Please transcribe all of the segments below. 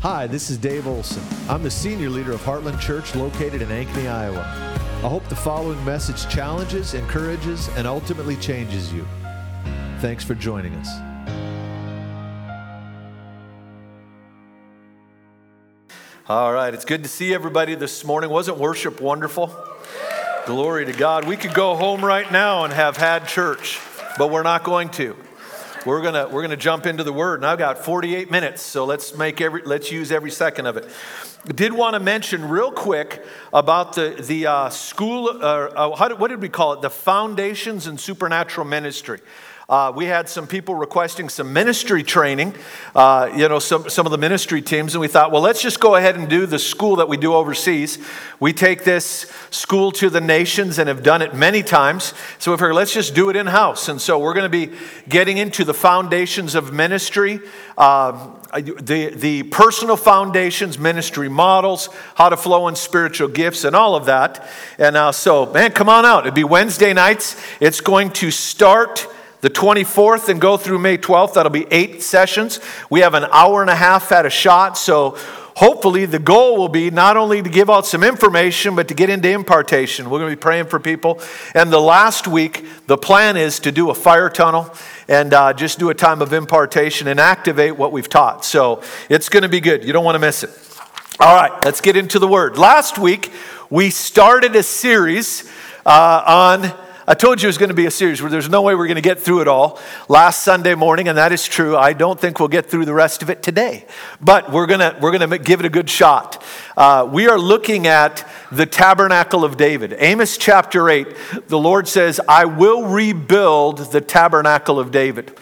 Hi, this is Dave Olson. I'm the senior leader of Heartland Church located in Ankeny, Iowa. I hope the following message challenges, encourages, and ultimately changes you. Thanks for joining us. All right, it's good to see everybody this morning. Wasn't worship wonderful? Glory to God. We could go home right now and have had church, but we're not going to. We're gonna we're gonna jump into the word, and I've got 48 minutes, so let's make every let's use every second of it. Did want to mention real quick about the the uh, school. Uh, uh, how did, what did we call it? The Foundations and Supernatural Ministry. Uh, we had some people requesting some ministry training, uh, you know, some, some of the ministry teams, and we thought, well, let's just go ahead and do the school that we do overseas. We take this school to the nations and have done it many times. So we figured, let's just do it in house. And so we're going to be getting into the foundations of ministry, uh, the, the personal foundations, ministry models, how to flow in spiritual gifts, and all of that. And uh, so, man, come on out. It'll be Wednesday nights. It's going to start the 24th and go through May 12th. That'll be eight sessions. We have an hour and a half at a shot. So hopefully the goal will be not only to give out some information, but to get into impartation. We're going to be praying for people. And the last week, the plan is to do a fire tunnel and uh, just do a time of impartation and activate what we've taught. So it's going to be good. You don't want to miss it. All right, let's get into the word. Last week, we started a series uh, on I told you it was going to be a series where there's no way we're going to get through it all last Sunday morning, and that is true. I don't think we'll get through the rest of it today, but we're going to, we're going to give it a good shot. Uh, we are looking at the tabernacle of David. Amos chapter 8, the Lord says, I will rebuild the tabernacle of David.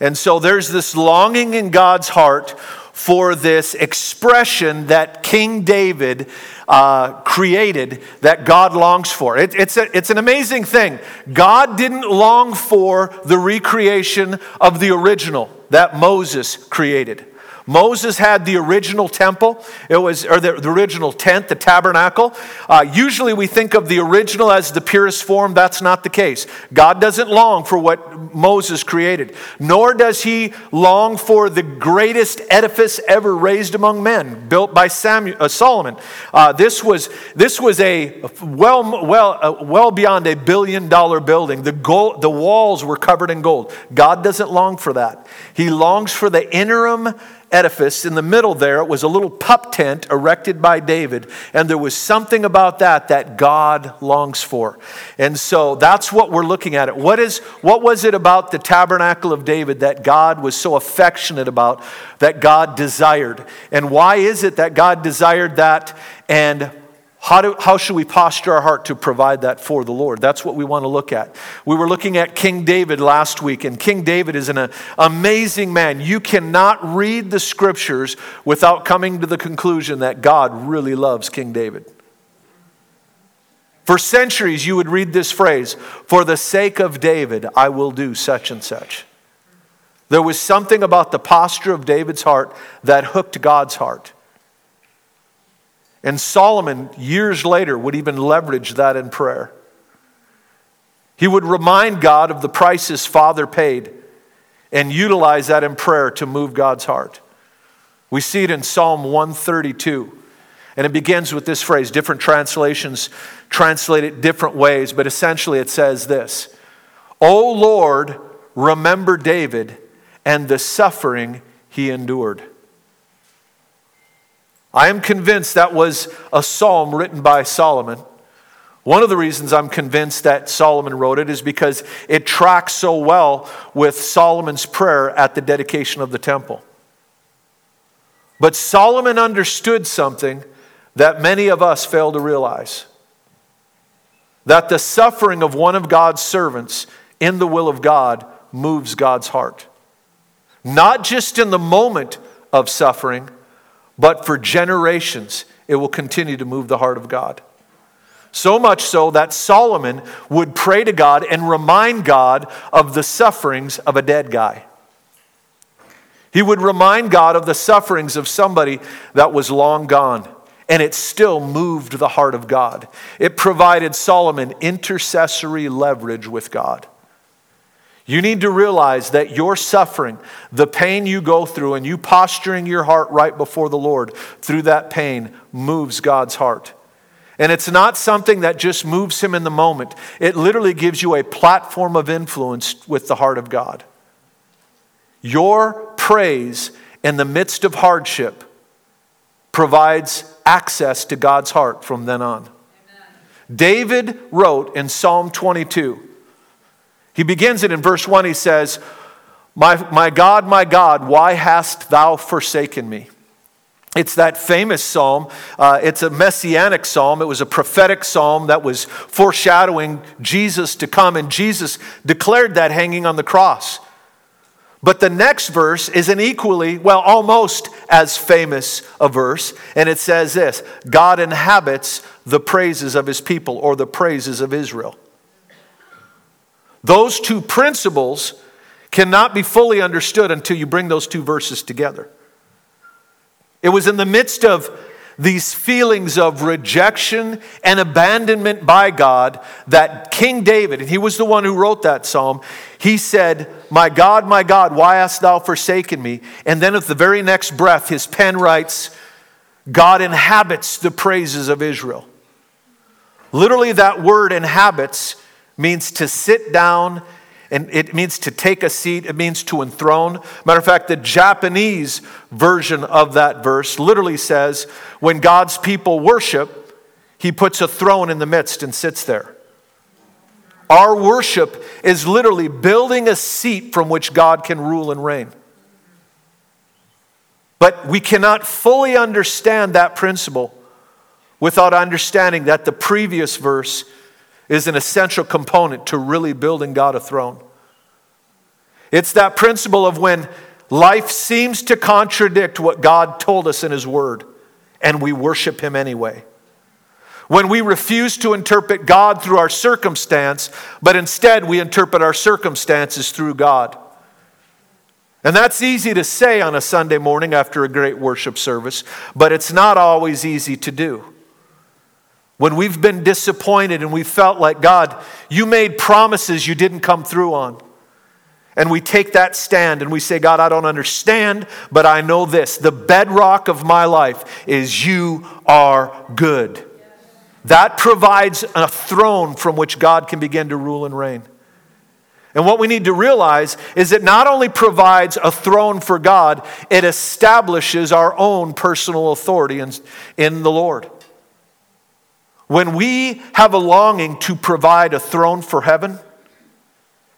And so there's this longing in God's heart for this expression that King David uh, created that God longs for. It, it's, a, it's an amazing thing. God didn't long for the recreation of the original that Moses created. Moses had the original temple, it was, or the, the original tent, the tabernacle. Uh, usually we think of the original as the purest form. That's not the case. God doesn't long for what Moses created, nor does he long for the greatest edifice ever raised among men, built by Samuel, uh, Solomon. Uh, this, was, this was a well, well, uh, well beyond a billion dollar building. The, gold, the walls were covered in gold. God doesn't long for that. He longs for the interim edifice. In the middle there, it was a little pup tent erected by David, and there was something about that that God longs for. And so that's what we're looking at. It. What, is, what was it about the tabernacle of David that God was so affectionate about, that God desired? And why is it that God desired that? And how, do, how should we posture our heart to provide that for the Lord? That's what we want to look at. We were looking at King David last week, and King David is an amazing man. You cannot read the scriptures without coming to the conclusion that God really loves King David. For centuries, you would read this phrase, For the sake of David, I will do such and such. There was something about the posture of David's heart that hooked God's heart. And Solomon, years later, would even leverage that in prayer. He would remind God of the price his father paid and utilize that in prayer to move God's heart. We see it in Psalm 132. And it begins with this phrase. Different translations translate it different ways, but essentially it says this O Lord, remember David and the suffering he endured. I am convinced that was a psalm written by Solomon. One of the reasons I'm convinced that Solomon wrote it is because it tracks so well with Solomon's prayer at the dedication of the temple. But Solomon understood something that many of us fail to realize that the suffering of one of God's servants in the will of God moves God's heart. Not just in the moment of suffering, but for generations it will continue to move the heart of God. So much so that Solomon would pray to God and remind God of the sufferings of a dead guy. He would remind God of the sufferings of somebody that was long gone, and it still moved the heart of God. It provided Solomon intercessory leverage with God. You need to realize that your suffering, the pain you go through, and you posturing your heart right before the Lord through that pain moves God's heart. And it's not something that just moves him in the moment, it literally gives you a platform of influence with the heart of God. Your praise in the midst of hardship provides access to God's heart from then on. Amen. David wrote in Psalm 22, he begins it in verse 1. He says, my, my God, my God, why hast thou forsaken me? It's that famous psalm. Uh, it's a messianic psalm. It was a prophetic psalm that was foreshadowing Jesus to come, and Jesus declared that hanging on the cross. But the next verse is an equally, well, almost as famous a verse, and it says this God inhabits the praises of his people or the praises of Israel. Those two principles cannot be fully understood until you bring those two verses together. It was in the midst of these feelings of rejection and abandonment by God that King David, and he was the one who wrote that psalm, he said, My God, my God, why hast thou forsaken me? And then at the very next breath, his pen writes, God inhabits the praises of Israel. Literally, that word inhabits means to sit down and it means to take a seat, it means to enthrone. Matter of fact, the Japanese version of that verse literally says, when God's people worship, he puts a throne in the midst and sits there. Our worship is literally building a seat from which God can rule and reign. But we cannot fully understand that principle without understanding that the previous verse is an essential component to really building God a throne. It's that principle of when life seems to contradict what God told us in His Word, and we worship Him anyway. When we refuse to interpret God through our circumstance, but instead we interpret our circumstances through God. And that's easy to say on a Sunday morning after a great worship service, but it's not always easy to do. When we've been disappointed and we felt like, God, you made promises you didn't come through on. And we take that stand and we say, God, I don't understand, but I know this. The bedrock of my life is you are good. That provides a throne from which God can begin to rule and reign. And what we need to realize is it not only provides a throne for God, it establishes our own personal authority in, in the Lord. When we have a longing to provide a throne for heaven,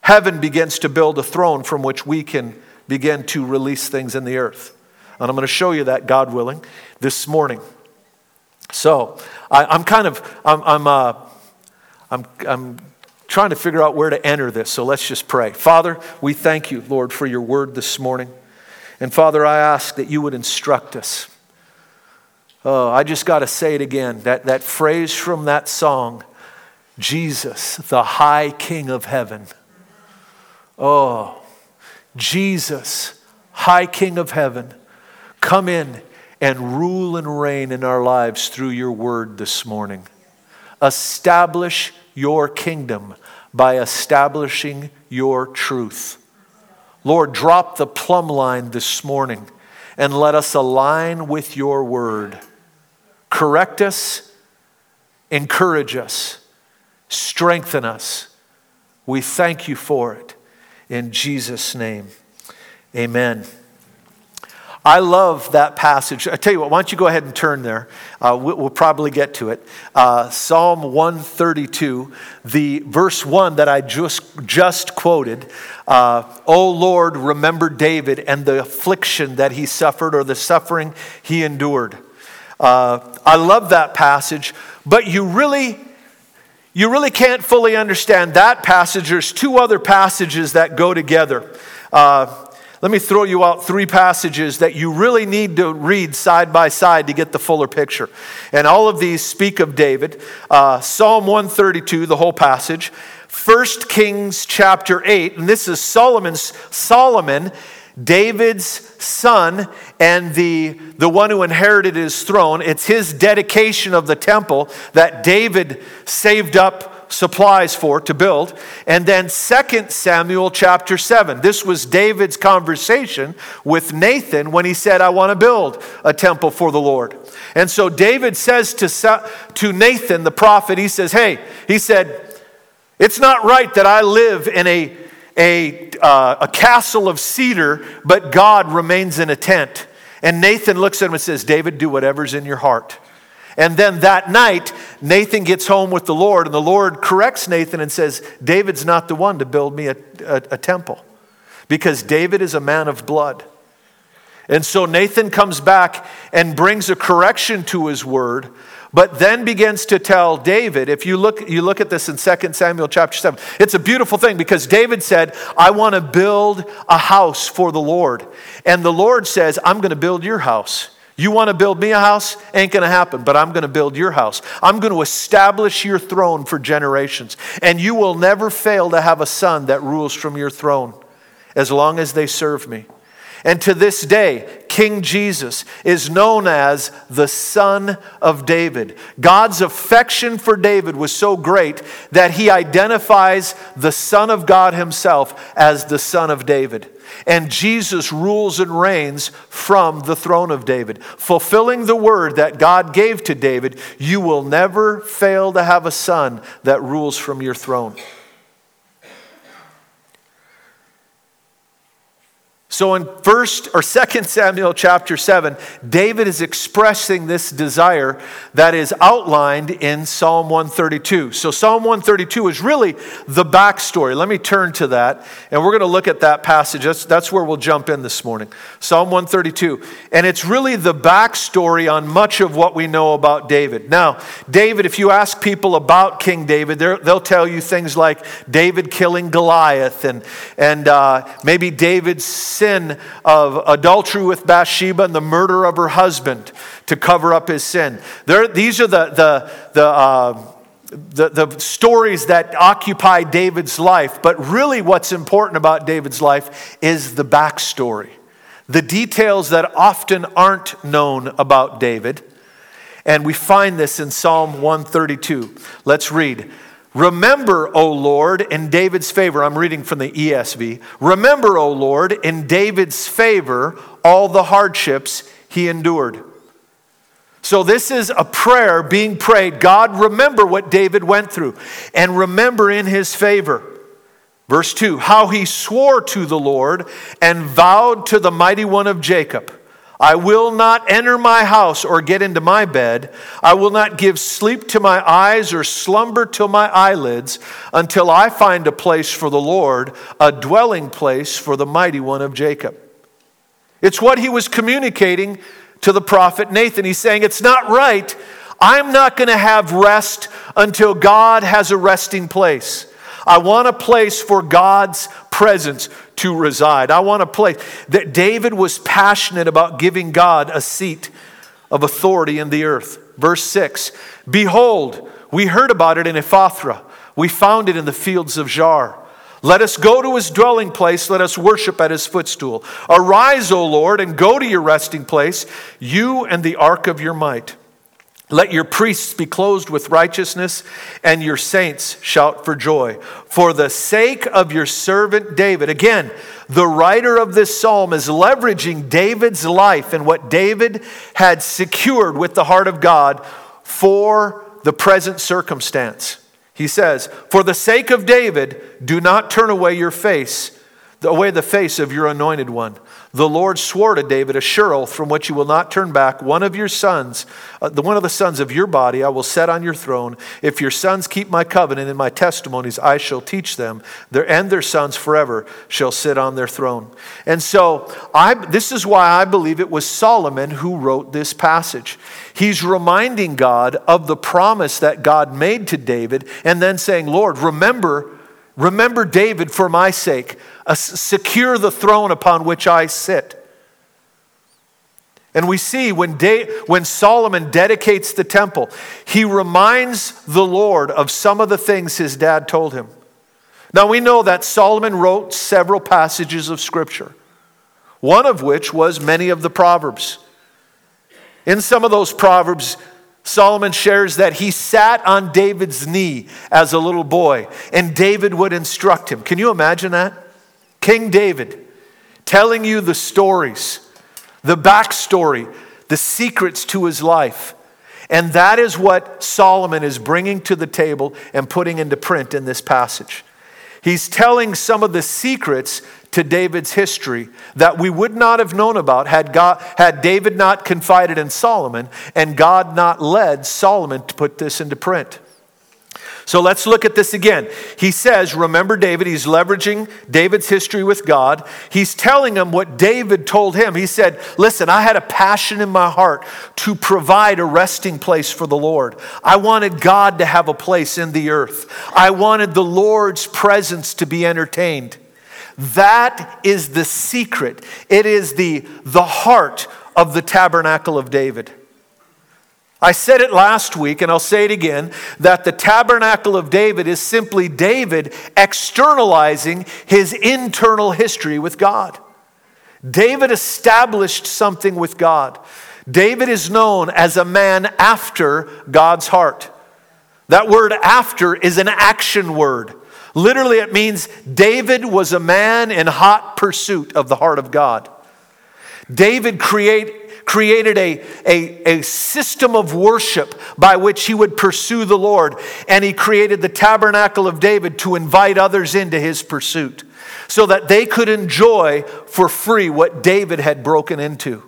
heaven begins to build a throne from which we can begin to release things in the earth. And I'm going to show you that, God willing, this morning. So I, am kind of, I'm, I'm, uh, I'm, I'm trying to figure out where to enter this. So let's just pray. Father, we thank you, Lord, for your word this morning. And Father, I ask that you would instruct us. Oh, I just got to say it again. That, that phrase from that song Jesus, the high King of heaven. Oh, Jesus, high King of heaven, come in and rule and reign in our lives through your word this morning. Establish your kingdom by establishing your truth. Lord, drop the plumb line this morning and let us align with your word correct us, encourage us, strengthen us. We thank you for it. In Jesus' name, amen. I love that passage. I tell you what, why don't you go ahead and turn there? Uh, we'll, we'll, probably get to it. Uh, Psalm 132, the verse 1 that I just, just quoted. Uh, o Lord, remember David and the affliction that he suffered or the suffering he endured. Uh, I love that passage, but you really, you really can't fully understand that passage. There's two other passages that go together. Uh, let me throw you out three passages that you really need to read side by side to get the fuller picture. And all of these speak of David. Uh, Psalm 132, the whole passage. 1 Kings chapter 8, and this is Solomon's Solomon David's son and the, the one who inherited his throne. It's his dedication of the temple that David saved up supplies for to build. And then 2 Samuel chapter 7. This was David's conversation with Nathan when he said, I want to build a temple for the Lord. And so David says to, to Nathan, the prophet, he says, Hey, he said, it's not right that I live in a, a, uh, a castle of cedar, but God remains in a tent. And Nathan looks at him and says, David, do whatever's in your heart. And then that night, Nathan gets home with the Lord, and the Lord corrects Nathan and says, David's not the one to build me a, a, a temple because David is a man of blood. And so Nathan comes back and brings a correction to his word, but then begins to tell David, if you look, you look at this in 2 Samuel chapter 7, it's a beautiful thing because David said, I want to build a house for the Lord. And the Lord says, I'm going to build your house. You want to build me a house? Ain't going to happen, but I'm going to build your house. I'm going to establish your throne for generations. And you will never fail to have a son that rules from your throne as long as they serve me. And to this day, King Jesus is known as the Son of David. God's affection for David was so great that he identifies the Son of God himself as the Son of David. And Jesus rules and reigns from the throne of David, fulfilling the word that God gave to David you will never fail to have a son that rules from your throne. So in first or second Samuel chapter 7, David is expressing this desire that is outlined in Psalm 132. So Psalm 132 is really the backstory. Let me turn to that, and we're going to look at that passage. That's, that's where we'll jump in this morning. Psalm 132. And it's really the backstory on much of what we know about David. Now, David, if you ask people about King David, they'll tell you things like David killing Goliath and, and uh, maybe David's sin of adultery with Bathsheba and the murder of her husband to cover up his sin. There, these are the, the, the, uh, the, the stories that occupy David's life. But really, what's important about David's life is the backstory, the details that often aren't known about David. And we find this in Psalm 132. Let's read. Remember, O Lord, in David's favor, I'm reading from the ESV. Remember, O Lord, in David's favor, all the hardships he endured. So, this is a prayer being prayed. God, remember what David went through and remember in his favor. Verse 2 how he swore to the Lord and vowed to the mighty one of Jacob. I will not enter my house or get into my bed. I will not give sleep to my eyes or slumber to my eyelids until I find a place for the Lord, a dwelling place for the mighty one of Jacob. It's what he was communicating to the prophet Nathan. He's saying, It's not right. I'm not going to have rest until God has a resting place. I want a place for God's presence to reside. I want a place that David was passionate about giving God a seat of authority in the earth. Verse 6 Behold, we heard about it in Ephrathah, we found it in the fields of Jaar. Let us go to his dwelling place. Let us worship at his footstool. Arise, O Lord, and go to your resting place, you and the ark of your might. Let your priests be clothed with righteousness, and your saints shout for joy. For the sake of your servant David. Again, the writer of this psalm is leveraging David's life and what David had secured with the heart of God for the present circumstance. He says, For the sake of David, do not turn away your face, away the face of your anointed one. The Lord swore to David a sure oath from which you will not turn back. One of your sons, uh, the one of the sons of your body, I will set on your throne. If your sons keep my covenant and my testimonies, I shall teach them. Their, and their sons forever shall sit on their throne. And so, I, this is why I believe it was Solomon who wrote this passage. He's reminding God of the promise that God made to David, and then saying, Lord, remember Remember David for my sake. Secure the throne upon which I sit. And we see when, da- when Solomon dedicates the temple, he reminds the Lord of some of the things his dad told him. Now we know that Solomon wrote several passages of Scripture, one of which was many of the Proverbs. In some of those Proverbs, Solomon shares that he sat on David's knee as a little boy, and David would instruct him. Can you imagine that? King David telling you the stories, the backstory, the secrets to his life. And that is what Solomon is bringing to the table and putting into print in this passage. He's telling some of the secrets to David's history that we would not have known about had, God, had David not confided in Solomon and God not led Solomon to put this into print. So let's look at this again. He says, Remember David, he's leveraging David's history with God. He's telling him what David told him. He said, Listen, I had a passion in my heart to provide a resting place for the Lord. I wanted God to have a place in the earth, I wanted the Lord's presence to be entertained. That is the secret, it is the, the heart of the tabernacle of David. I said it last week, and I'll say it again that the tabernacle of David is simply David externalizing his internal history with God. David established something with God. David is known as a man after God's heart. That word after is an action word. Literally, it means David was a man in hot pursuit of the heart of God. David create, created a, a, a system of worship by which he would pursue the Lord. And he created the tabernacle of David to invite others into his pursuit so that they could enjoy for free what David had broken into.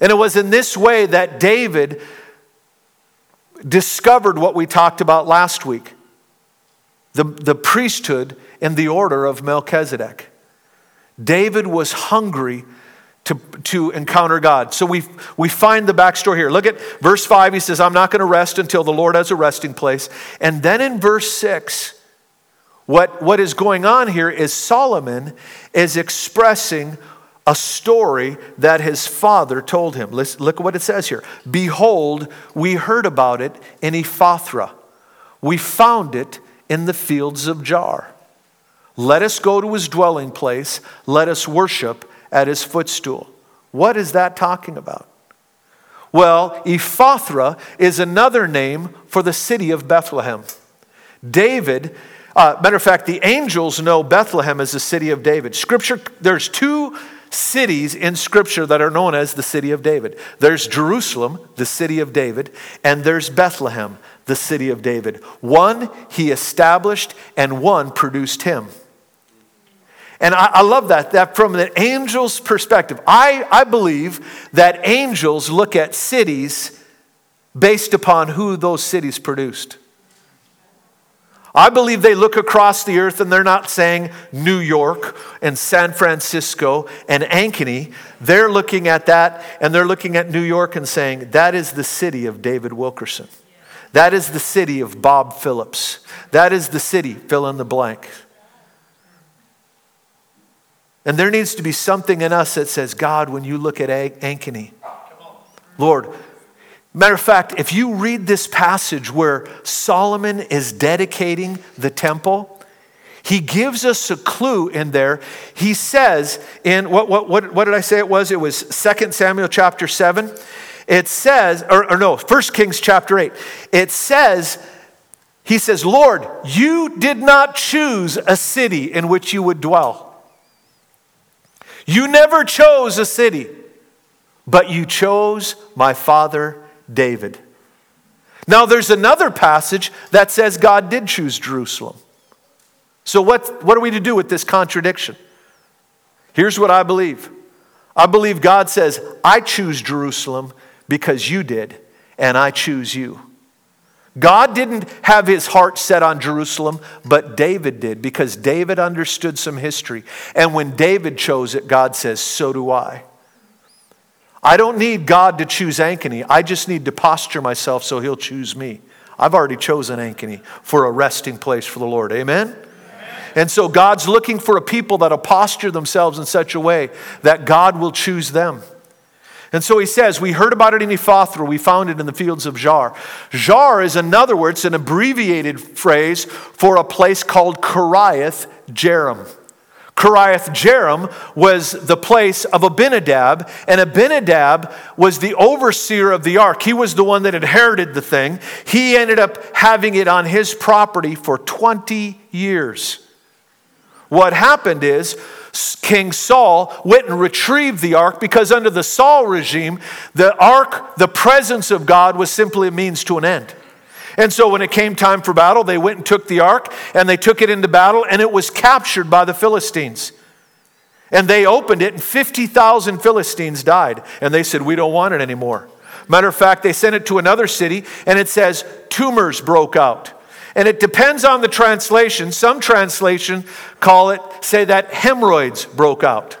And it was in this way that David discovered what we talked about last week the, the priesthood in the order of Melchizedek. David was hungry to, to encounter God. So we, we find the backstory here. Look at verse 5. He says, I'm not going to rest until the Lord has a resting place. And then in verse 6, what, what is going on here is Solomon is expressing a story that his father told him. Listen, look at what it says here. Behold, we heard about it in Ephrathah. We found it in the fields of Jaar. Let us go to his dwelling place. Let us worship at his footstool. What is that talking about? Well, Ephrathah is another name for the city of Bethlehem. David, uh, matter of fact, the angels know Bethlehem as the city of David. Scripture, there's two cities in Scripture that are known as the city of David. There's Jerusalem, the city of David, and there's Bethlehem, the city of David. One he established, and one produced him. And I, I, love that, that from the angel's perspective. I, I believe that angels look at cities based upon who those cities produced. I believe they look across the earth and they're not saying New York and San Francisco and Ankeny. They're looking at that and they're looking at New York and saying, that is the city of David Wilkerson. That is the city of Bob Phillips. That is the city, fill in the blank. And there needs to be something in us that says, God, when you look at Ankeny, Lord, matter of fact, if you read this passage where Solomon is dedicating the temple, he gives us a clue in there. He says, in what, what, what, what did I say it was? It was 2 Samuel chapter 7. It says, or, or no, 1 Kings chapter 8. It says, he says, Lord, you did not choose a city in which you would dwell. You never chose a city, but you chose my father David. Now, there's another passage that says God did choose Jerusalem. So, what, what are we to do with this contradiction? Here's what I believe I believe God says, I choose Jerusalem because you did, and I choose you. God didn't have his heart set on Jerusalem, but David did because David understood some history. And when David chose it, God says, So do I. I don't need God to choose Ankeny. I just need to posture myself so he'll choose me. I've already chosen Ankeny for a resting place for the Lord. Amen? And so God's looking for a people that'll posture themselves in such a way that God will choose them. And so he says, We heard about it in Ephrathah, we found it in the fields of Jaar. Jaar is another word, it's an abbreviated phrase for a place called Kiriath Jearim. Kiriath Jearim was the place of Abinadab, and Abinadab was the overseer of the ark. He was the one that inherited the thing. He ended up having it on his property for 20 years. What happened is, King Saul went and retrieved the ark because under the Saul regime, the ark, the presence of God, was simply a means to an end. And so when it came time for battle, they went and took the ark and they took it into battle and it was captured by the Philistines. And they opened it and 50,000 Philistines died. And they said, We don't want it anymore. Matter of fact, they sent it to another city and it says tumors broke out. And it depends on the translation. Some translation call it, say that hemorrhoids broke out.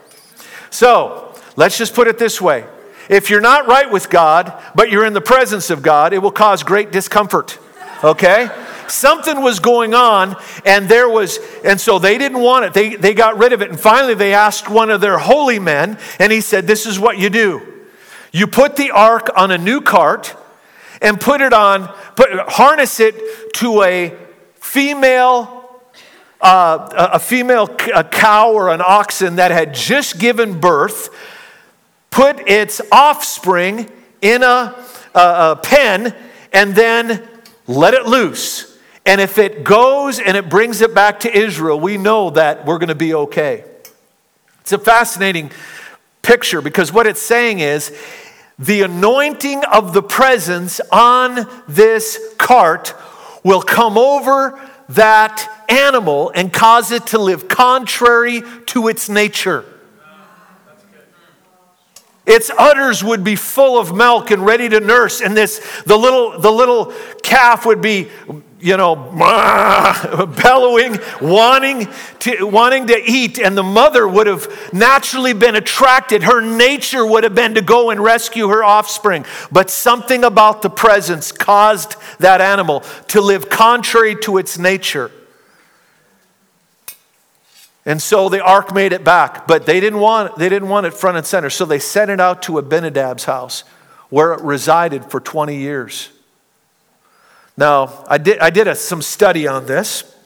So let's just put it this way if you're not right with God, but you're in the presence of God, it will cause great discomfort. Okay? Something was going on, and there was, and so they didn't want it. They, they got rid of it. And finally, they asked one of their holy men, and he said, This is what you do. You put the ark on a new cart and put it on, put, harness it to a female uh, a female a cow or an oxen that had just given birth put its offspring in a, a, a pen, and then let it loose. And if it goes and it brings it back to Israel, we know that we're going to be okay. It's a fascinating picture because what it's saying is the anointing of the presence on this cart will come over that animal and cause it to live contrary to its nature. Its udders would be full of milk and ready to nurse, and this the little the little calf would be, you know, bellowing, wanting to wanting to eat, and the mother would have naturally been attracted. Her nature would have been to go and rescue her offspring, but something about the presence caused that animal to live contrary to its nature. And so the ark made it back, but they didn't want, they didn't want it front and center. So they sent it out to Abinadab's house where it resided for 20 years. Now, I did, I did a, some study on this.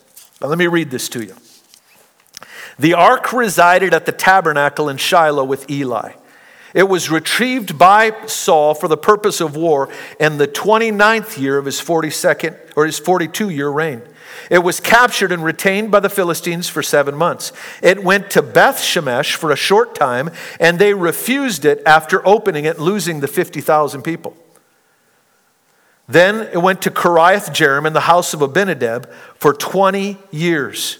Now, let me read this to you. The ark resided at the tabernacle in Shiloh with Eli. It was retrieved by Saul for the purpose of war in the 29th year of his 42nd or his 42 year reign. It was captured and retained by the Philistines for seven months. It went to Beth Shemesh for a short time, and they refused it after opening it, losing the 50,000 people. Then it went to Kiriath Jearim in the house of Abinadab for 20 years.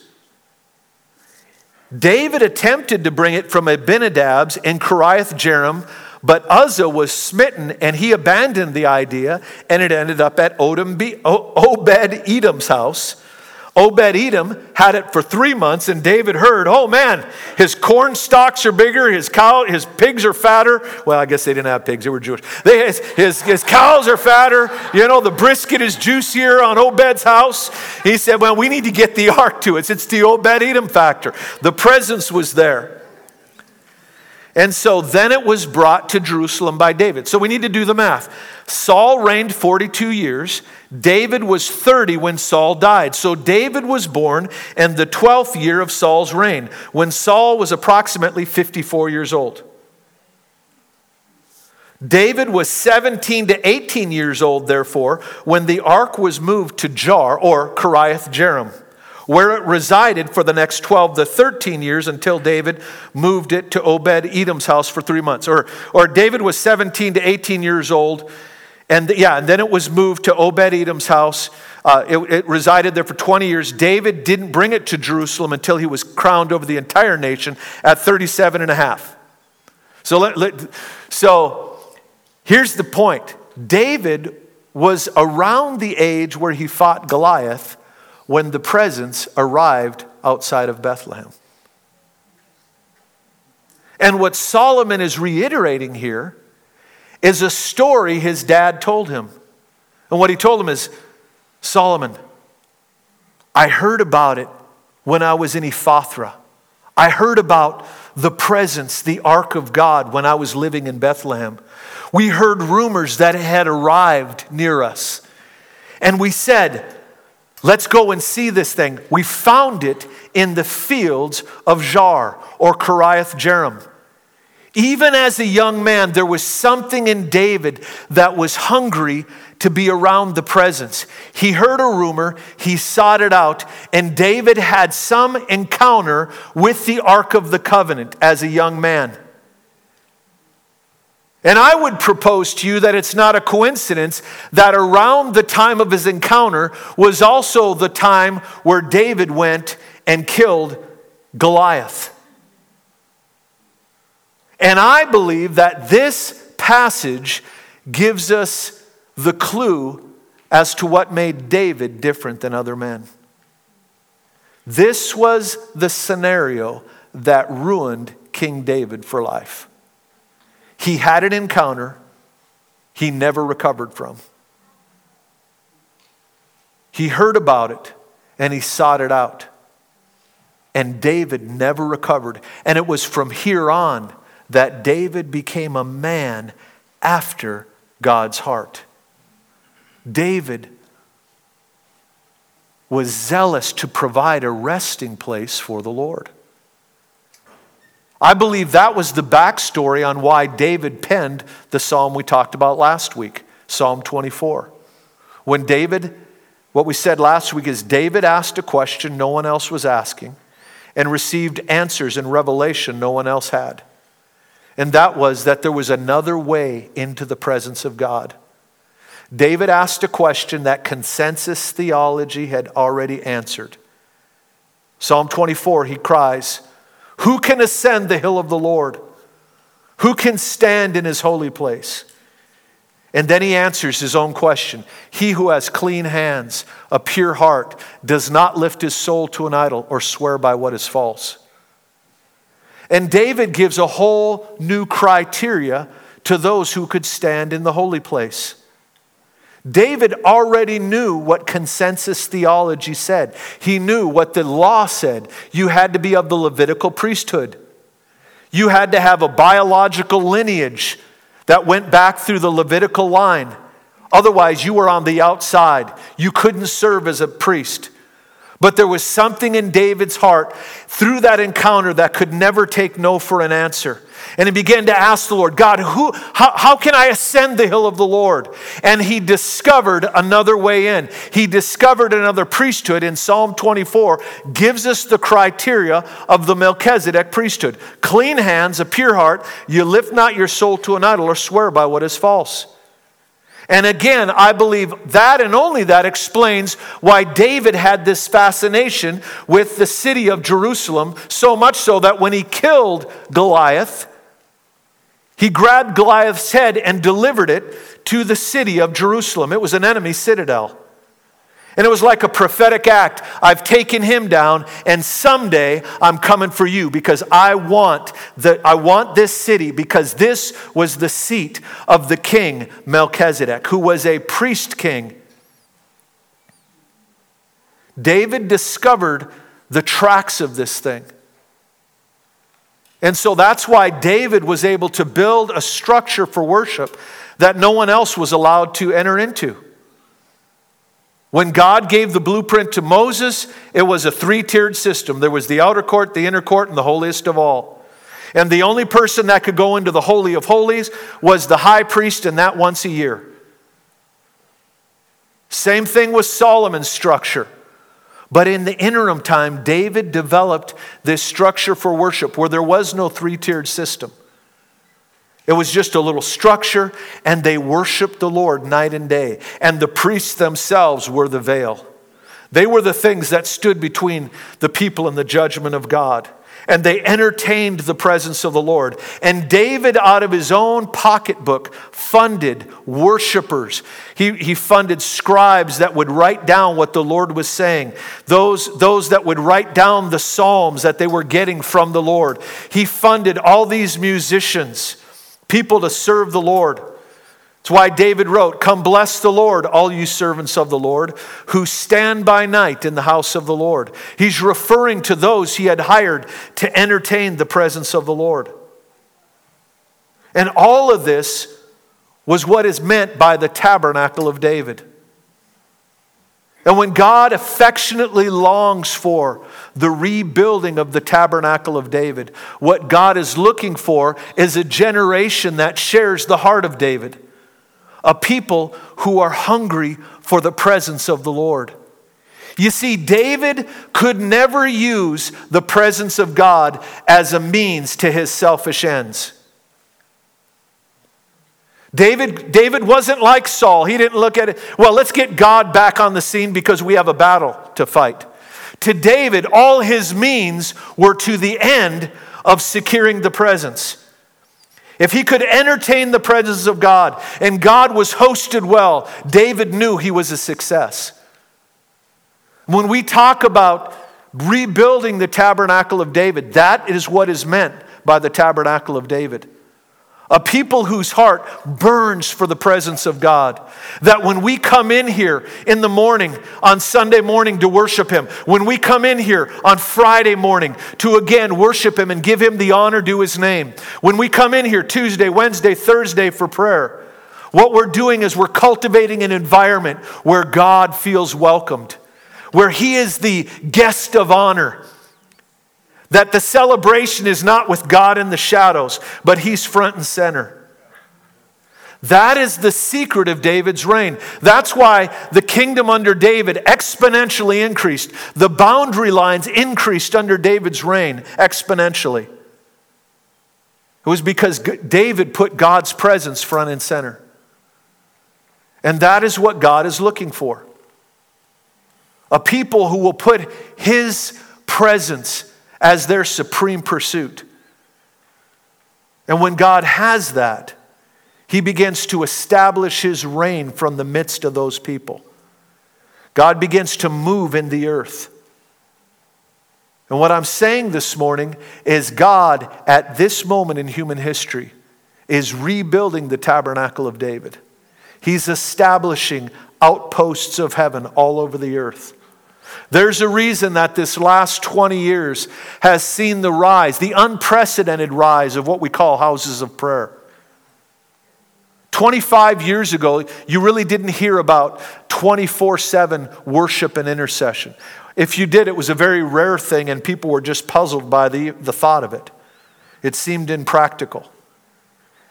David attempted to bring it from Abinadab's in Kiriath Jearim, but Uzzah was smitten and he abandoned the idea, and it ended up at Obed Edom's house. Obed Edom had it for three months, and David heard, oh man, his corn stalks are bigger, his cow, his pigs are fatter. Well, I guess they didn't have pigs, they were Jewish. They, his, his, his cows are fatter. You know, the brisket is juicier on Obed's house. He said, well, we need to get the ark to it. It's the Obed Edom factor. The presence was there. And so then it was brought to Jerusalem by David. So we need to do the math. Saul reigned 42 years. David was 30 when Saul died. So David was born in the 12th year of Saul's reign, when Saul was approximately 54 years old. David was 17 to 18 years old, therefore, when the ark was moved to Jaar or Kiriath Jearim where it resided for the next 12 to 13 years until David moved it to Obed Edom's house for three months. Or, or David was 17 to 18 years old, and yeah, and then it was moved to Obed Edom's house. Uh, it, it resided there for 20 years. David didn't bring it to Jerusalem until he was crowned over the entire nation at 37 and a half. So, let, let, so here's the point David was around the age where he fought Goliath when the presence arrived outside of Bethlehem. And what Solomon is reiterating here is a story his dad told him. And what he told him is Solomon, I heard about it when I was in Ephrathah. I heard about the presence, the ark of God, when I was living in Bethlehem. We heard rumors that it had arrived near us. And we said, Let's go and see this thing. We found it in the fields of Jaar or Kiriath Jearim. Even as a young man, there was something in David that was hungry to be around the presence. He heard a rumor, he sought it out, and David had some encounter with the Ark of the Covenant as a young man. And I would propose to you that it's not a coincidence that around the time of his encounter was also the time where David went and killed Goliath. And I believe that this passage gives us the clue as to what made David different than other men. This was the scenario that ruined King David for life. He had an encounter he never recovered from. He heard about it and he sought it out. And David never recovered. And it was from here on that David became a man after God's heart. David was zealous to provide a resting place for the Lord. I believe that was the backstory on why David penned the psalm we talked about last week, Psalm 24. When David, what we said last week is David asked a question no one else was asking and received answers and revelation no one else had. And that was that there was another way into the presence of God. David asked a question that consensus theology had already answered. Psalm 24, he cries, who can ascend the hill of the Lord? Who can stand in his holy place? And then he answers his own question He who has clean hands, a pure heart, does not lift his soul to an idol or swear by what is false. And David gives a whole new criteria to those who could stand in the holy place. David already knew what consensus theology said. He knew what the law said. You had to be of the Levitical priesthood. You had to have a biological lineage that went back through the Levitical line. Otherwise, you were on the outside. You couldn't serve as a priest. But there was something in David's heart through that encounter that could never take no for an answer. And he began to ask the Lord, God, who, how, how can I ascend the hill of the Lord? And he discovered another way in. He discovered another priesthood in Psalm 24, gives us the criteria of the Melchizedek priesthood clean hands, a pure heart, you lift not your soul to an idol or swear by what is false. And again, I believe that and only that explains why David had this fascination with the city of Jerusalem, so much so that when he killed Goliath, he grabbed Goliath's head and delivered it to the city of Jerusalem. It was an enemy citadel. And it was like a prophetic act. I've taken him down, and someday I'm coming for you because I want, the, I want this city because this was the seat of the king Melchizedek, who was a priest king. David discovered the tracks of this thing. And so that's why David was able to build a structure for worship that no one else was allowed to enter into. When God gave the blueprint to Moses, it was a three tiered system there was the outer court, the inner court, and the holiest of all. And the only person that could go into the Holy of Holies was the high priest, and that once a year. Same thing with Solomon's structure. But in the interim time, David developed this structure for worship where there was no three tiered system. It was just a little structure, and they worshiped the Lord night and day. And the priests themselves were the veil. They were the things that stood between the people and the judgment of God and they entertained the presence of the Lord. And David, out of his own pocketbook, funded worshipers. He, he funded scribes that would write down what the Lord was saying, those, those that would write down the psalms that they were getting from the Lord. He funded all these musicians, people to serve the Lord. That's why David wrote, Come bless the Lord, all you servants of the Lord, who stand by night in the house of the Lord. He's referring to those he had hired to entertain the presence of the Lord. And all of this was what is meant by the tabernacle of David. And when God affectionately longs for the rebuilding of the tabernacle of David, what God is looking for is a generation that shares the heart of David, a people who are hungry for the presence of the Lord. You see, David could never use the presence of God as a means to his selfish ends. David, David wasn't like Saul. He didn't look at it, well, let's get God back on the scene because we have a battle to fight. To David, all his means were to the end of securing the presence. If he could entertain the presence of God and God was hosted well, David knew he was a success. When we talk about rebuilding the tabernacle of David, that is what is meant by the tabernacle of David. A people whose heart burns for the presence of God. That when we come in here in the morning, on Sunday morning to worship Him, when we come in here on Friday morning to again worship Him and give Him the honor due His name, when we come in here Tuesday, Wednesday, Thursday for prayer, what we're doing is we're cultivating an environment where God feels welcomed where he is the guest of honor. That the celebration is not with God in the shadows, but he's front and center. That is the secret of David's reign. That's why the kingdom under David exponentially increased. The boundary lines increased under David's reign exponentially. It was because David put God's presence front and center. And that is what God is looking for a people who will put His presence as their supreme pursuit. And when God has that, He begins to establish His reign from the midst of those people. God begins to move in the earth. And what I'm saying this morning is God, at this moment in human history, is rebuilding the tabernacle of David. He's establishing outposts of heaven all over the earth. There's a reason that this last 20 years has seen the rise, the unprecedented rise of what we call houses of prayer. 25 years ago, you really didn't hear about 24 7 worship and intercession. If you did, it was a very rare thing, and people were just puzzled by the, the thought of it. It seemed impractical.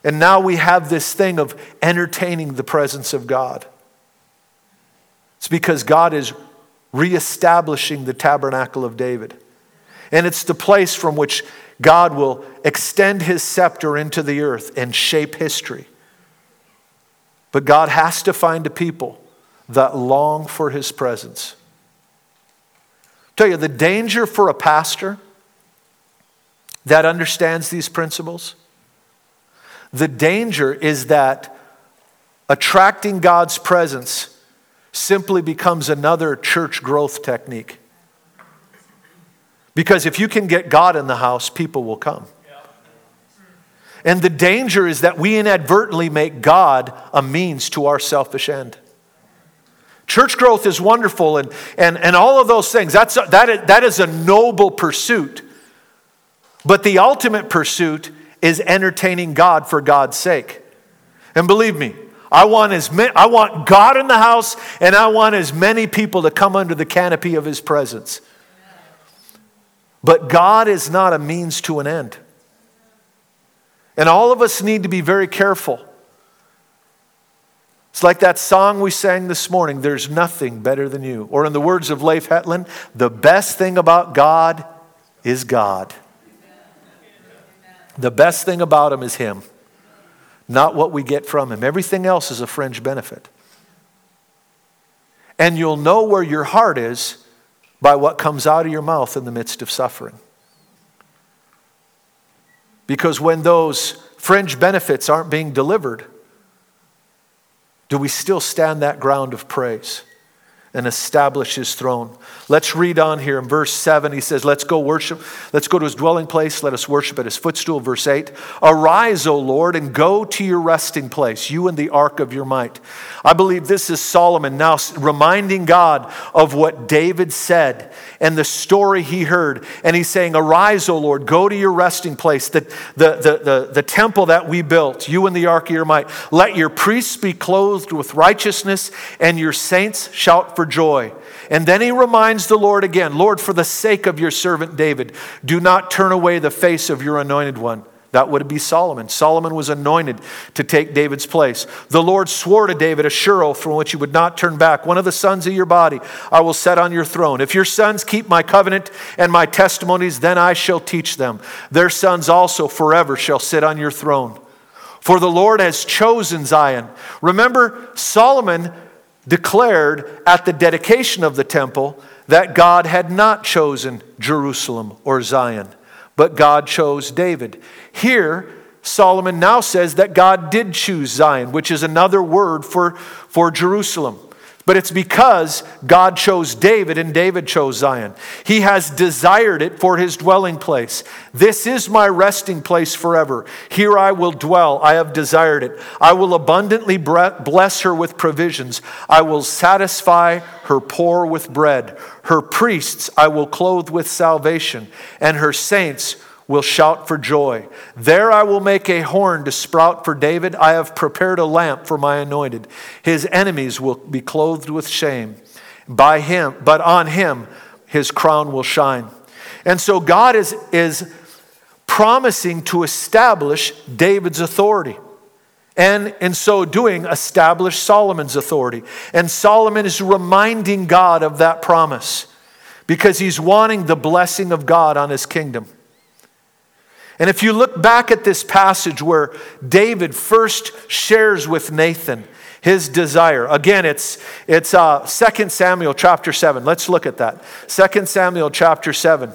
And now we have this thing of entertaining the presence of God. It's because God is reestablishing the tabernacle of David. And it's the place from which God will extend his scepter into the earth and shape history. But God has to find a people that long for his presence. I'll tell you, the danger for a pastor that understands these principles, the danger is that attracting God's presence simply becomes another church growth technique. Because if you can get God in the house, people will come. And the danger is that we inadvertently make God a means to our selfish end. Church growth is wonderful and, and, and all of those things. That's a, that, is, that is a noble pursuit. But the ultimate pursuit is entertaining God for God's sake. And believe me, I want, as many, I want God in the house, and I want as many people to come under the canopy of His presence. But God is not a means to an end. And all of us need to be very careful. It's like that song we sang this morning, There's Nothing Better Than You. Or, in the words of Leif Hetland, the best thing about God is God. The best thing about Him is Him not what we get from Him. Everything else is a fringe benefit. And you'll know where your heart is by what comes out of your mouth in the midst of suffering. Because when those fringe benefits aren't being delivered, do we still stand that ground of praise? And establish his throne. Let's read on here in verse 7. He says, Let's go worship. Let's go to his dwelling place. Let us worship at his footstool. Verse 8 Arise, O Lord, and go to your resting place, you and the ark of your might. I believe this is Solomon now reminding God of what David said and the story he heard. And he's saying, Arise, O Lord, go to your resting place, the, the, the, the, the temple that we built, you and the ark of your might. Let your priests be clothed with righteousness, and your saints shout for for joy. And then he reminds the Lord again Lord, for the sake of your servant David, do not turn away the face of your anointed one. That would be Solomon. Solomon was anointed to take David's place. The Lord swore to David a sure oath from which he would not turn back. One of the sons of your body I will set on your throne. If your sons keep my covenant and my testimonies, then I shall teach them. Their sons also forever shall sit on your throne. For the Lord has chosen Zion. Remember, Solomon declared at the dedication of the temple that God had not chosen Jerusalem or Zion but God chose David. Here, Solomon now says that God did choose Zion, which is another word for, for Jerusalem. But it's because God chose David and David chose Zion. He has desired it for his dwelling place. This is my resting place forever. Here I will dwell. I have desired it. I will abundantly bless her with provisions. I will satisfy her poor with bread. Her priests I will clothe with salvation, and her saints will shout for joy. There I will make a horn to sprout for David. I have prepared a lamp for my anointed. His enemies will be clothed with shame. By him, but on him his crown will shine. And so God is, is promising to establish David's authority. And in so doing, establish Solomon's authority. And Solomon is reminding God of that promise because he's wanting the blessing of God on his kingdom. And if you look back at this passage where David first shares with Nathan his desire, again, it's, it's uh, 2 Samuel chapter 7. Let's look at that. 2 Samuel chapter 7.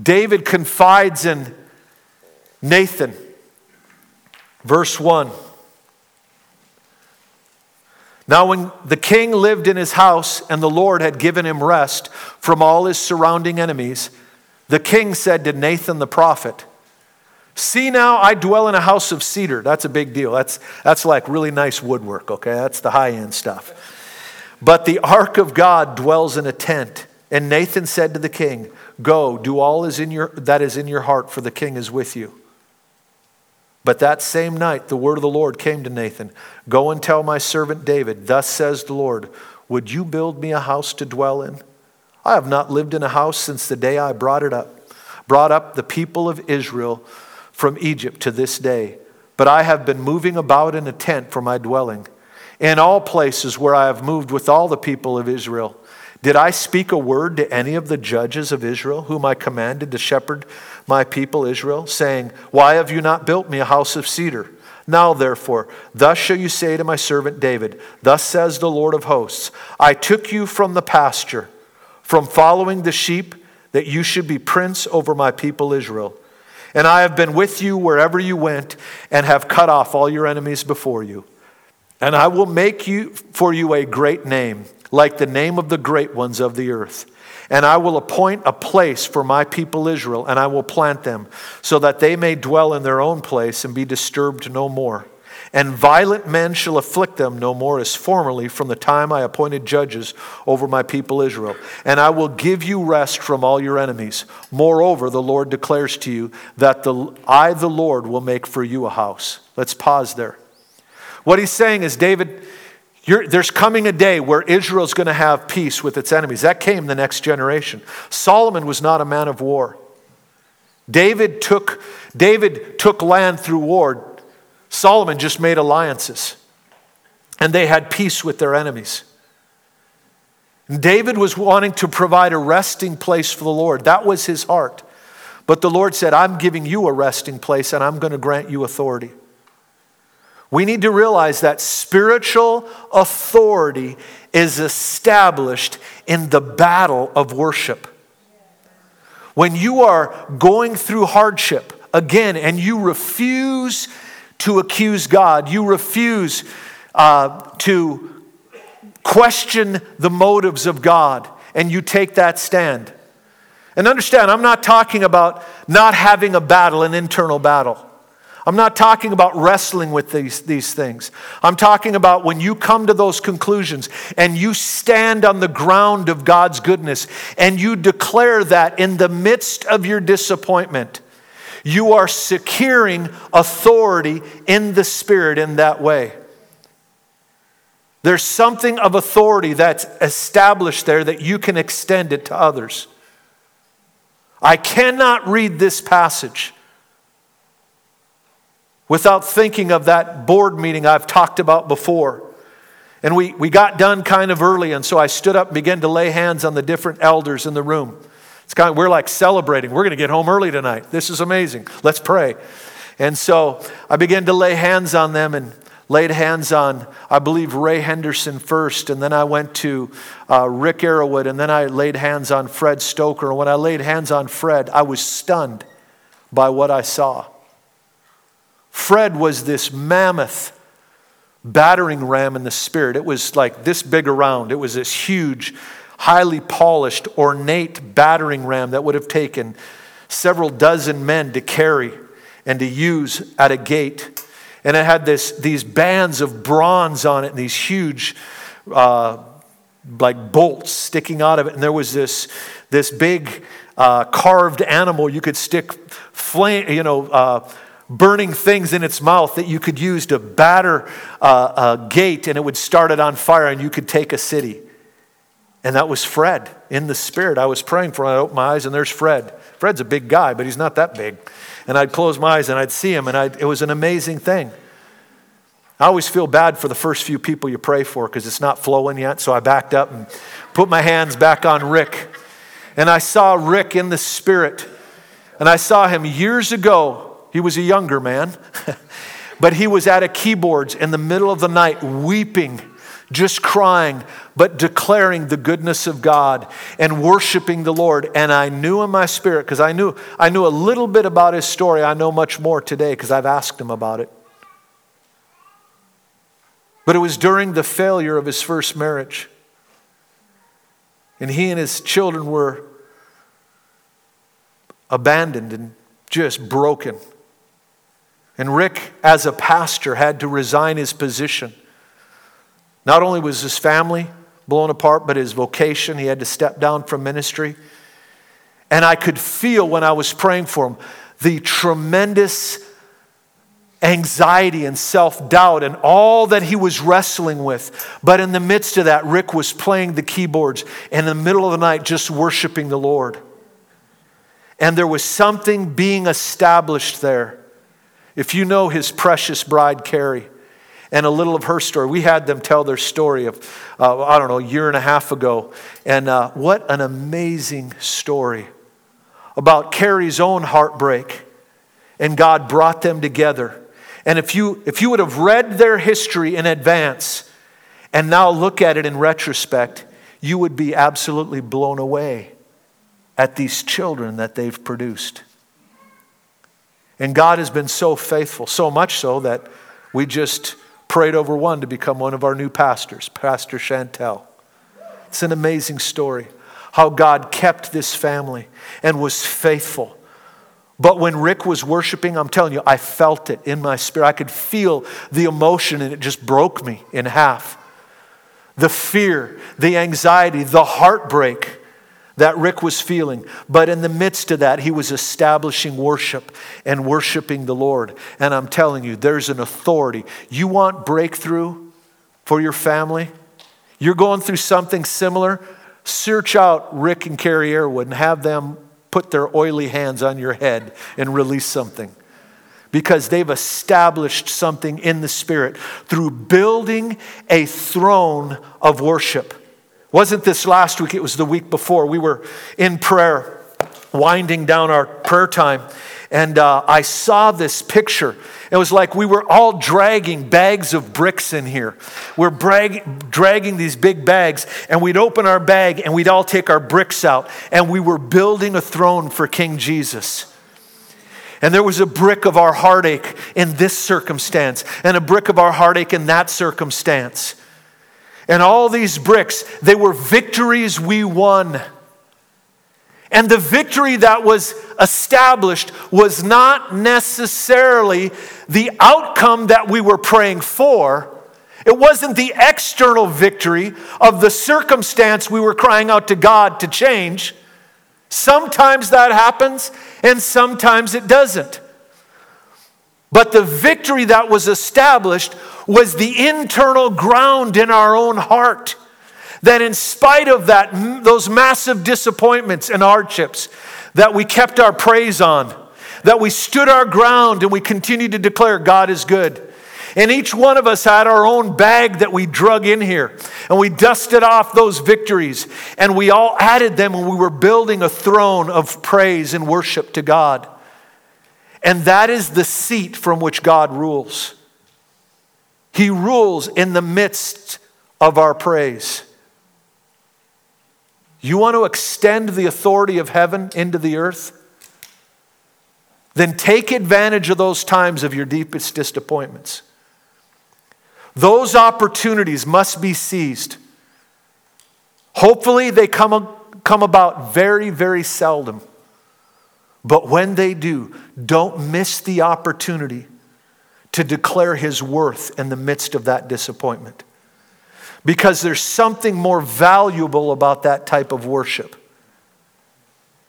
David confides in Nathan, verse 1. Now, when the king lived in his house and the Lord had given him rest from all his surrounding enemies, the king said to Nathan the prophet, See now, I dwell in a house of cedar. That's a big deal. That's, that's like really nice woodwork, okay? That's the high end stuff. But the ark of God dwells in a tent. And Nathan said to the king, Go, do all is in your, that is in your heart, for the king is with you. But that same night, the word of the Lord came to Nathan Go and tell my servant David, Thus says the Lord, Would you build me a house to dwell in? I have not lived in a house since the day I brought it up, brought up the people of Israel from Egypt to this day. But I have been moving about in a tent for my dwelling. In all places where I have moved with all the people of Israel, did I speak a word to any of the judges of Israel, whom I commanded to shepherd my people Israel, saying, Why have you not built me a house of cedar? Now, therefore, thus shall you say to my servant David, Thus says the Lord of hosts, I took you from the pasture from following the sheep that you should be prince over my people Israel. And I have been with you wherever you went and have cut off all your enemies before you. And I will make you for you a great name, like the name of the great ones of the earth. And I will appoint a place for my people Israel, and I will plant them, so that they may dwell in their own place and be disturbed no more. And violent men shall afflict them no more as formerly from the time I appointed judges over my people Israel. And I will give you rest from all your enemies. Moreover, the Lord declares to you that the, I, the Lord, will make for you a house. Let's pause there. What he's saying is, David, there's coming a day where Israel's going to have peace with its enemies. That came the next generation. Solomon was not a man of war. David took, David took land through war. Solomon just made alliances, and they had peace with their enemies. David was wanting to provide a resting place for the Lord. That was his heart. But the Lord said, I'm giving you a resting place and I'm going to grant you authority. We need to realize that spiritual authority is established in the battle of worship. When you are going through hardship, again, and you refuse to accuse God. You refuse uh, to question the motives of God, and you take that stand. And understand, I'm not talking about not having a battle, an internal battle. I'm not talking about wrestling with these, these things. I'm talking about when you come to those conclusions and you stand on the ground of God's goodness and you declare that in the midst of your disappointment you are securing authority in the Spirit in that way. There's something of authority that's established there that you can extend it to others. I cannot read this passage without thinking of that board meeting I've talked about before. And we, we got done kind of early, and so I stood up and began to lay hands on the different elders in the room. It's kind of, we're like celebrating. We're going to get home early tonight. This is amazing. Let's pray. And so I began to lay hands on them and laid hands on, I believe, Ray Henderson first, and then I went to uh, Rick Arrowwood, and then I laid hands on Fred Stoker. And when I laid hands on Fred, I was stunned by what I saw. Fred was this mammoth battering ram in the spirit. It was like this big around, it was this huge, highly polished, ornate battering ram that would have taken several dozen men to carry and to use at a gate. And it had this, these bands of bronze on it and these huge uh, like bolts sticking out of it. And there was this, this big uh, carved animal you could stick flame you know uh, burning things in its mouth that you could use to batter uh, a gate and it would start it on fire and you could take a city and that was fred in the spirit i was praying for him i opened my eyes and there's fred fred's a big guy but he's not that big and I'd close my eyes and I'd see him, and I'd, it was an amazing thing. I always feel bad for the first few people you pray for because it's not flowing yet. So I backed up and put my hands back on Rick. And I saw Rick in the spirit. And I saw him years ago. He was a younger man, but he was at a keyboards in the middle of the night weeping just crying, but declaring the goodness of God and worshiping the Lord. And I knew in my spirit, because I knew, I knew a little bit about his story. I know much more today because I've asked him about it. But it was during the failure of his first marriage. And he and his children were abandoned and just broken. And Rick, as a pastor, had to resign his position not only was his family blown apart, but his vocation. He had to step down from ministry. And I could feel when I was praying for him the tremendous anxiety and self doubt and all that he was wrestling with. But in the midst of that, Rick was playing the keyboards and in the middle of the night, just worshiping the Lord. And there was something being established there. If you know his precious bride, Carrie, and a little of her story. We had them tell their story of, uh, I don't know, a year and a half ago. And uh, what an amazing story about Carrie's own heartbreak. And God brought them together. And if you, if you would have read their history in advance and now look at it in retrospect, you would be absolutely blown away at these children that they've produced. And God has been so faithful, so much so that we just prayed over one to become one of our new pastors, Pastor Chantel. It's an amazing story how God kept this family and was faithful. But when Rick was worshiping, I'm telling you, I felt it in my spirit. I could feel the emotion and it just broke me in half. The fear, the anxiety, the heartbreak that Rick was feeling. But in the midst of that, he was establishing worship and worshiping the Lord. And I'm telling you, there's an authority. You want breakthrough for your family? You're going through something similar? Search out Rick and Carrie Airwood and have them put their oily hands on your head and release something. Because they've established something in the Spirit through building a throne of worship. Wasn't this last week? It was the week before. We were in prayer, winding down our prayer time, and uh, I saw this picture. It was like we were all dragging bags of bricks in here. We're brag- dragging these big bags, and we'd open our bag and we'd all take our bricks out, and we were building a throne for King Jesus. And there was a brick of our heartache in this circumstance, and a brick of our heartache in that circumstance. And all these bricks, they were victories we won. And the victory that was established was not necessarily the outcome that we were praying for. It wasn't the external victory of the circumstance we were crying out to God to change. Sometimes that happens, and sometimes it doesn't. But the victory that was established was the internal ground in our own heart. That in spite of that, those massive disappointments and hardships, that we kept our praise on, that we stood our ground and we continued to declare God is good. And each one of us had our own bag that we drug in here. And we dusted off those victories. And we all added them when we were building a throne of praise and worship to God. And that is the seat from which God rules. He rules in the midst of our praise. You want to extend the authority of heaven into the earth? Then take advantage of those times of your deepest disappointments. Those opportunities must be seized. Hopefully, they come, come about very, very seldom. But when they do, don't miss the opportunity to declare His worth in the midst of that disappointment. Because there's something more valuable about that type of worship.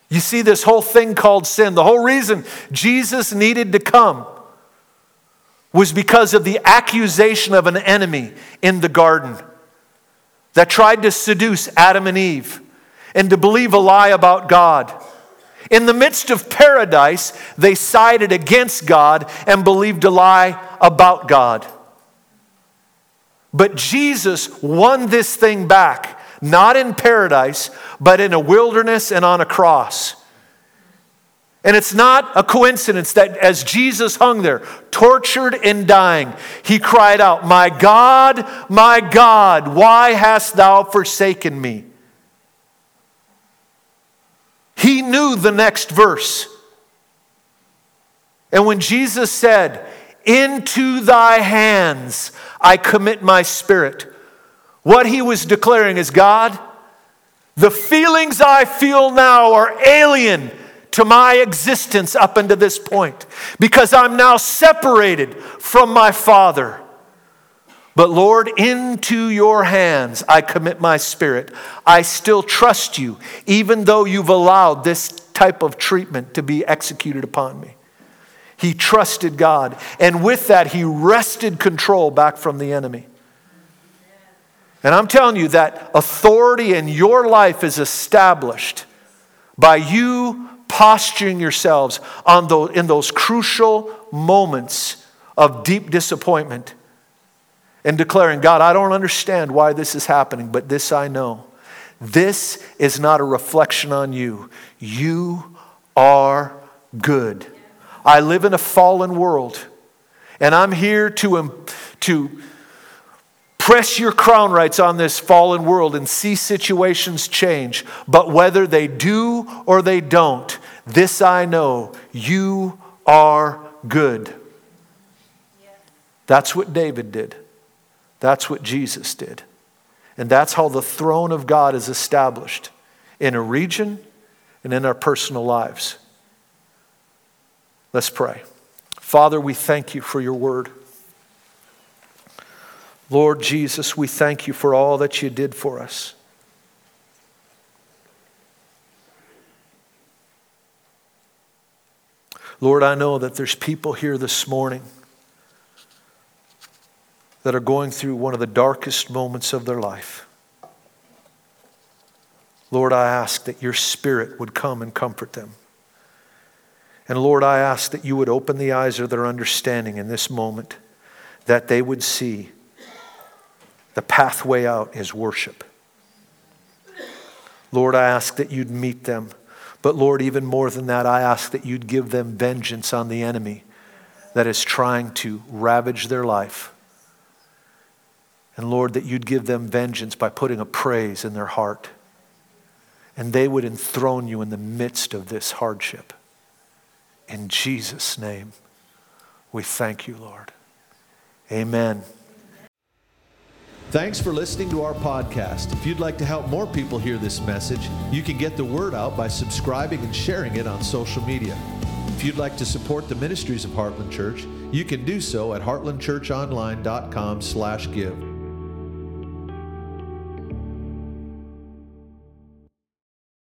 You see, this whole thing called sin, the whole reason Jesus needed to come was because of the accusation of an enemy in the garden that tried to seduce Adam and Eve and to believe a lie about God. In the midst of paradise, they sided against God and believed a lie about God. But Jesus won this thing back, not in paradise, but in a wilderness and on a cross. And it's not a coincidence that as Jesus hung there, tortured and dying, he cried out, My God, my God, why hast thou forsaken me? He knew the next verse. And when Jesus said, Into thy hands I commit my spirit, what he was declaring is God, the feelings I feel now are alien to my existence up until this point because I'm now separated from my Father. But Lord, into your hands I commit my spirit. I still trust you, even though you've allowed this type of treatment to be executed upon me. He trusted God, and with that, he wrested control back from the enemy. And I'm telling you that authority in your life is established by you posturing yourselves on those, in those crucial moments of deep disappointment and declaring, God, I don't understand why this is happening, but this I know. This is not a reflection on you. You are good. I live in a fallen world, and I'm here to, um, to Press your crown rights on this fallen world and see situations change. But whether they do or they don't, this I know you are good. That's what David did. That's what Jesus did. And that's how the throne of God is established in a region and in our personal lives. Let's pray. Father, we thank you for your word. Lord Jesus, we thank you for all that you did for us. Lord, I know that there's people here this morning that are going through one of the darkest moments of their life. Lord, I ask that your spirit would come and comfort them. And Lord, I ask that you would open the eyes of their understanding in this moment, that they would see the pathway out is worship. Lord, I ask that you'd meet them. But Lord, even more than that, I ask that you'd give them vengeance on the enemy that is trying to ravage their life. And Lord, that you'd give them vengeance by putting a praise in their heart. And they would enthrone you in the midst of this hardship. In Jesus' name, we thank you, Lord. Amen. Thanks for listening to our podcast. If you'd like to help more people hear this message, you can get the word out by subscribing and sharing it on social media. If you'd like to support the ministries of Heartland Church, you can do so at heartlandchurchonline.com/give.